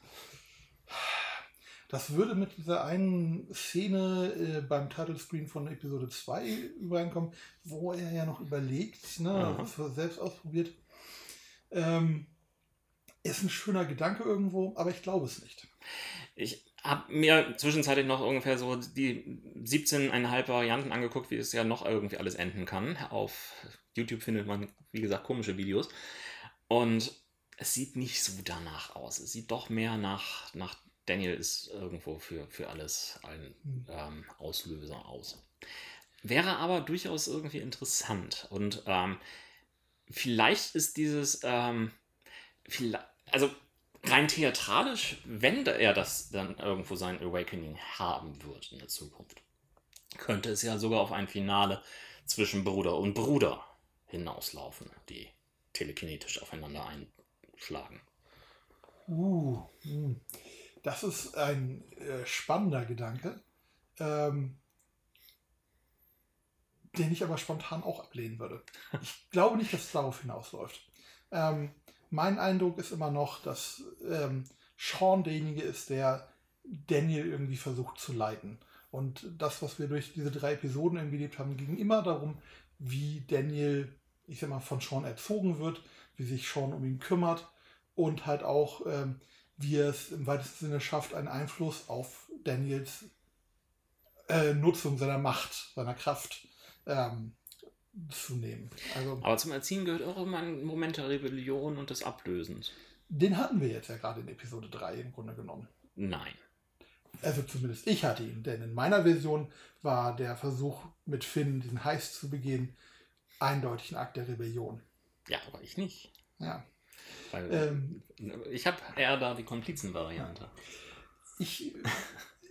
Das würde mit dieser einen Szene äh, beim Title Screen von Episode 2 übereinkommen, wo er ja noch überlegt, ne, das selbst ausprobiert. Ähm, ist ein schöner Gedanke irgendwo, aber ich glaube es nicht. Ich habe mir zwischenzeitlich noch ungefähr so die 17,5 Varianten angeguckt, wie es ja noch irgendwie alles enden kann. Auf YouTube findet man, wie gesagt, komische Videos. Und es sieht nicht so danach aus. Es sieht doch mehr nach, nach Daniel ist irgendwo für, für alles ein hm. ähm, Auslöser aus. Wäre aber durchaus irgendwie interessant. Und ähm, vielleicht ist dieses, ähm, vielleicht, also rein theatralisch, wenn er das dann irgendwo sein Awakening haben wird in der Zukunft, könnte es ja sogar auf ein Finale zwischen Bruder und Bruder hinauslaufen, die telekinetisch aufeinander einschlagen. Uh. Hm. Das ist ein äh, spannender Gedanke, ähm, den ich aber spontan auch ablehnen würde. Ich glaube nicht, dass es darauf hinausläuft. Ähm, mein Eindruck ist immer noch, dass ähm, Sean derjenige ist, der Daniel irgendwie versucht zu leiten. Und das, was wir durch diese drei Episoden irgendwie erlebt haben, ging immer darum, wie Daniel, ich sag mal, von Sean erzogen wird, wie sich Sean um ihn kümmert und halt auch, ähm, wie er es im weitesten Sinne schafft, einen Einfluss auf Daniels äh, Nutzung seiner Macht, seiner Kraft ähm, zu nehmen. Also, Aber zum Erziehen gehört auch immer ein Moment der Rebellion und des Ablösens. Den hatten wir jetzt ja gerade in Episode 3 im Grunde genommen. Nein. Also zumindest ich hatte ihn, denn in meiner Version war der Versuch mit Finn, diesen Heist zu begehen, eindeutig ein Akt der Rebellion. Ja, aber ich nicht. Ja. Weil Ähm, ich habe eher da die Komplizenvariante. ich,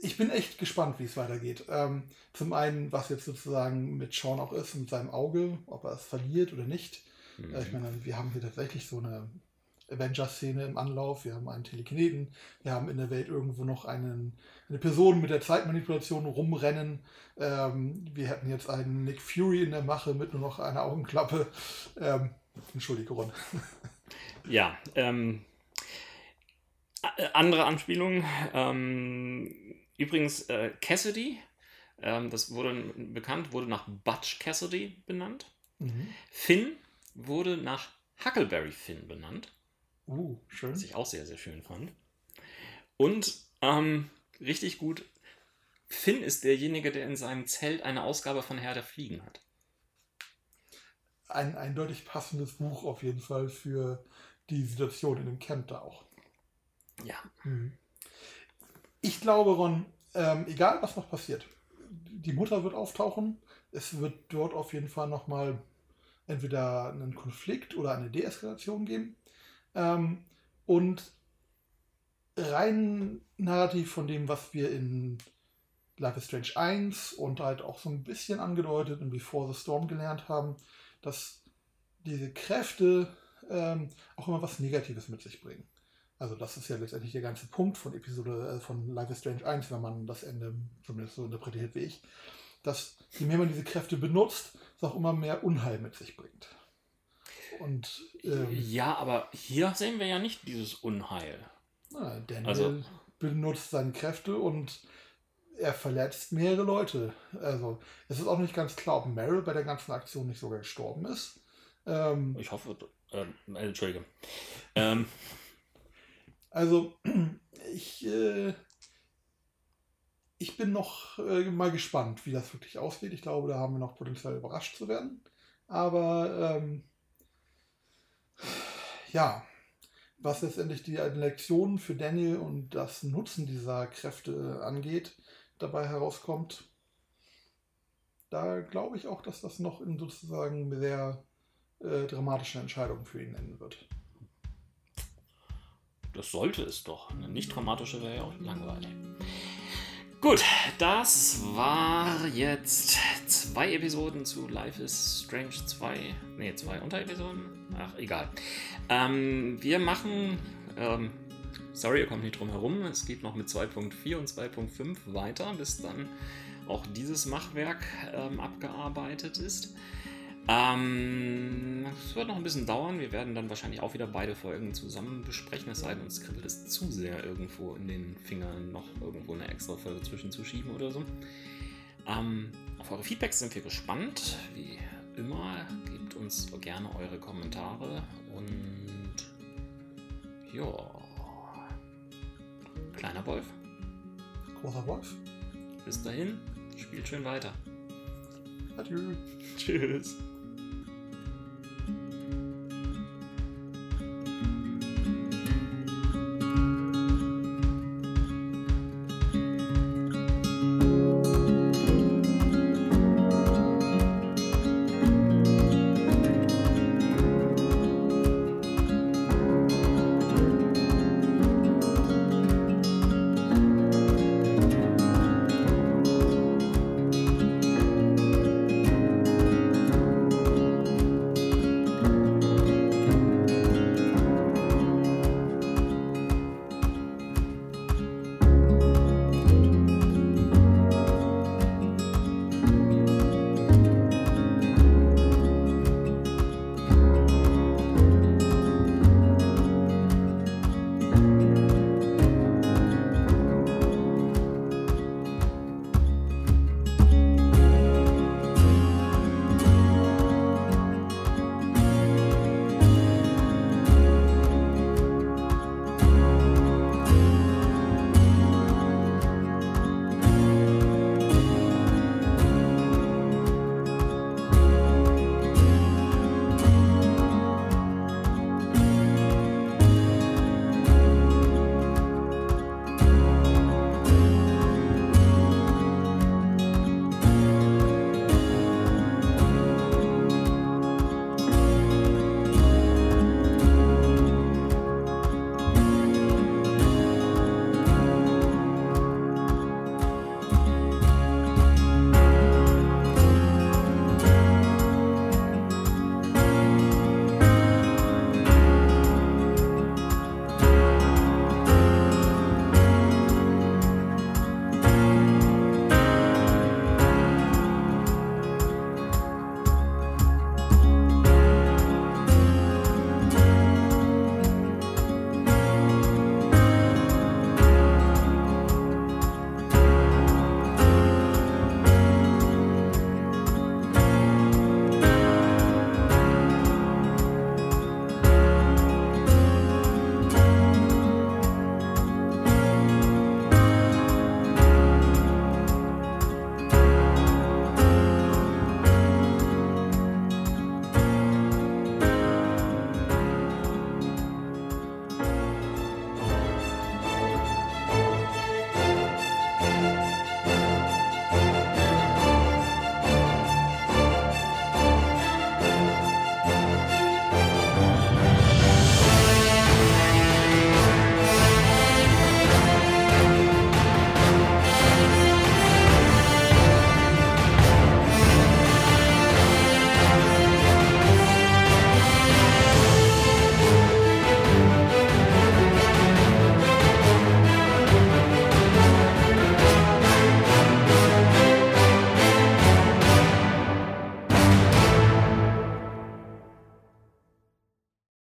ich bin echt gespannt, wie es weitergeht. Ähm, zum einen, was jetzt sozusagen mit Sean auch ist, mit seinem Auge, ob er es verliert oder nicht. Mhm. Äh, Ich meine, wir haben hier tatsächlich so eine Avengers-Szene im Anlauf, wir haben einen Telekineten, wir haben in der Welt irgendwo noch einen, eine Person mit der Zeitmanipulation rumrennen. Ähm, wir hätten jetzt einen Nick Fury in der Mache mit nur noch einer Augenklappe. Ähm, Entschuldige, Ron. *laughs* Ja, ähm, a- andere Anspielung. Ähm, übrigens, äh, Cassidy, ähm, das wurde bekannt, wurde nach Butch Cassidy benannt. Mhm. Finn wurde nach Huckleberry Finn benannt, Uh, schön. was ich auch sehr, sehr schön fand. Und ähm, richtig gut, Finn ist derjenige, der in seinem Zelt eine Ausgabe von Herr der Fliegen hat. Ein eindeutig passendes Buch auf jeden Fall für die Situation in dem Camp da auch. Ja, Mhm. Ich glaube, Ron, ähm, egal was noch passiert, die Mutter wird auftauchen. Es wird dort auf jeden Fall nochmal entweder einen Konflikt oder eine Deeskalation geben. Ähm, und rein narrativ von dem, was wir in Life is Strange 1 und halt auch so ein bisschen angedeutet in Before the Storm gelernt haben, dass diese Kräfte ähm, auch immer was Negatives mit sich bringen. Also das ist ja letztendlich der ganze Punkt von Episode äh, von Life is Strange 1, wenn man das Ende zumindest so interpretiert wie ich, dass je mehr man diese Kräfte benutzt, es auch immer mehr Unheil mit sich bringt. Und ähm, ja, aber hier sehen wir ja nicht dieses Unheil. na, Daniel Also- benutzt seine Kräfte und er verletzt mehrere Leute. Also es ist auch nicht ganz klar, ob Meryl bei der ganzen Aktion nicht sogar gestorben ist. Ähm, Ich hoffe, ähm, äh, Entschuldige. Ähm, Also, *clears throat* ich, äh, ich bin noch äh, mal gespannt, wie das wirklich ausgeht. Ich glaube, da haben wir noch Potenzial, überrascht zu werden. Aber ähm, ja, was letztendlich die Lektionen für Daniel und das Nutzen dieser Kräfte angeht, dabei herauskommt, da glaube ich auch, dass das noch in sozusagen sehr äh, dramatischen Entscheidungen für ihn enden wird. Das sollte es doch. Eine nicht dramatische wäre ja auch langweilig. Gut, das war jetzt zwei Episoden zu Life is Strange 2. Ne, zwei Unterepisoden. Ach, egal. Ähm, wir machen. Ähm, sorry, ihr kommt nicht drum herum. Es geht noch mit 2.4 und 2.5 weiter, bis dann auch dieses Machwerk ähm, abgearbeitet ist. Ähm, es wird noch ein bisschen dauern. Wir werden dann wahrscheinlich auch wieder beide Folgen zusammen besprechen. Es sei denn, uns kribbelt es zu sehr irgendwo in den Fingern, noch irgendwo eine extra Folge zwischenzuschieben oder so. Ähm, auf eure Feedbacks sind wir gespannt. Wie immer, gebt uns gerne eure Kommentare und ja. Kleiner Wolf, Großer Wolf. bis dahin, spielt schön weiter. Adieu. Tschüss.